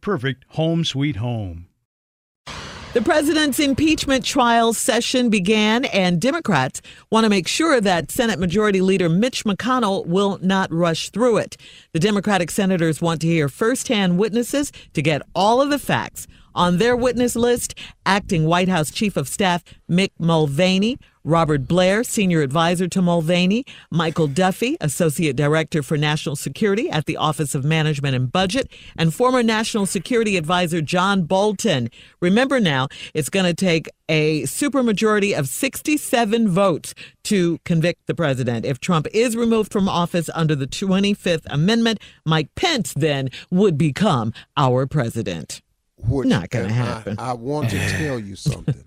perfect home sweet home. The president's impeachment trial session began, and Democrats want to make sure that Senate Majority Leader Mitch McConnell will not rush through it. The Democratic senators want to hear firsthand witnesses to get all of the facts. On their witness list, acting White House Chief of Staff Mick Mulvaney, Robert Blair, Senior Advisor to Mulvaney, Michael Duffy, Associate Director for National Security at the Office of Management and Budget, and former National Security Advisor John Bolton. Remember now, it's going to take a supermajority of 67 votes to convict the president. If Trump is removed from office under the 25th Amendment, Mike Pence then would become our president. Which, Not gonna happen. I, I want to tell you something.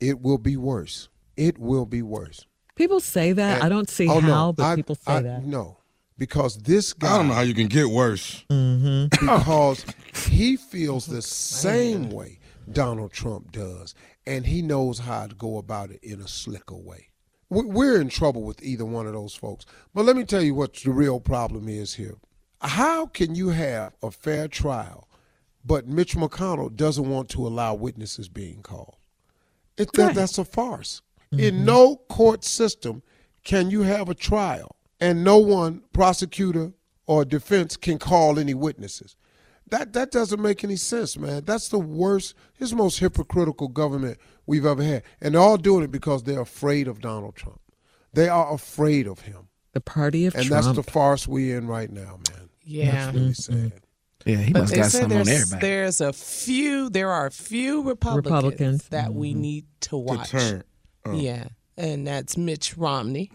it will be worse. It will be worse. People say that. And- I don't see oh, no, how, but I- people say I- that. No, because this guy. I don't know how you can get worse. Mm-hmm. because he feels the same way Donald Trump does, and he knows how to go about it in a slicker way. We- We're in trouble with either one of those folks. But let me tell you what the real problem is here. How can you have a fair trial, but Mitch McConnell doesn't want to allow witnesses being called? It, that, That's a farce. In mm-hmm. no court system can you have a trial and no one, prosecutor or defense, can call any witnesses. That that doesn't make any sense, man. That's the worst. It's the most hypocritical government we've ever had, and they're all doing it because they're afraid of Donald Trump. They are afraid of him, The party of and Trump. that's the farce we're in right now, man. Yeah. That's really mm-hmm. sad. Yeah, he But must they got say something on there's, everybody. there's a few, there are a few Republicans, Republicans. that we mm-hmm. need to watch. turn. Oh. Yeah, and that's Mitch Romney.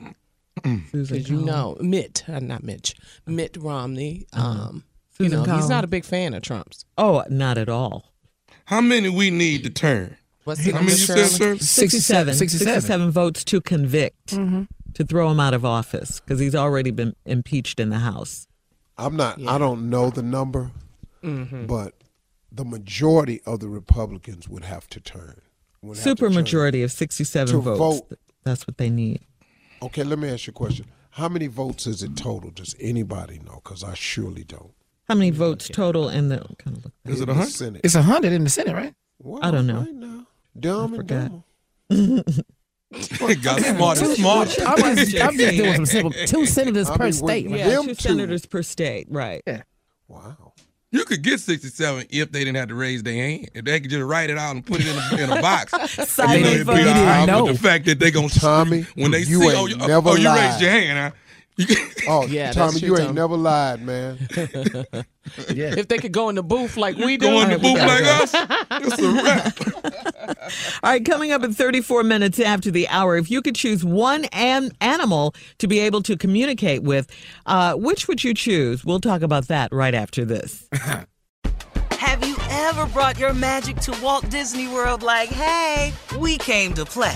Susan As you know, Mitt, uh, not Mitch, Mitt Romney. Um, you Susan know, he's not a big fan of Trump's. Oh, not at all. How many we need to turn? What's the How number, many you said, Shirley? sir? 67, 67. 67 votes to convict, Mm-hmm. to throw him out of office because he's already been impeached in the House. I'm not. I don't know the number, Mm-hmm. but the majority of the Republicans would have to turn. Would have to turn Supermajority of 67 to votes. vote That's what they need. Okay, let me ask you a question. How many votes is it total? Does anybody know? Because I surely don't. How many votes total in the kind of look? Is it In a the hundred? Senate. It's a hundred in the Senate, right? Well, I don't know. Right now. Dumb and dumb. Got smart smart. I'm just, I'm just doing some simple. Two senators I per state. right? Yeah, Them two two. senators per state, right? Yeah. Wow. You could get 67 if they didn't have to raise their hand. If they could just write it out and put it in a, in a box. Sign you know, it it'd for be you right. know. But the fact that they going to Tommy, when they you see, oh, you, oh, oh, you raised your hand, huh? You can, Oh, Yeah, Tommy, true, you ain't Tommy. never lied, man. Yeah. If they could go in the booth like we do, go in the we booth like go. us, it's a wrap. All right, coming up in 34 minutes after the hour, if you could choose one an- animal to be able to communicate with, uh, which would you choose? We'll talk about that right after this. Have you ever brought your magic to Walt Disney World like, hey, we came to play?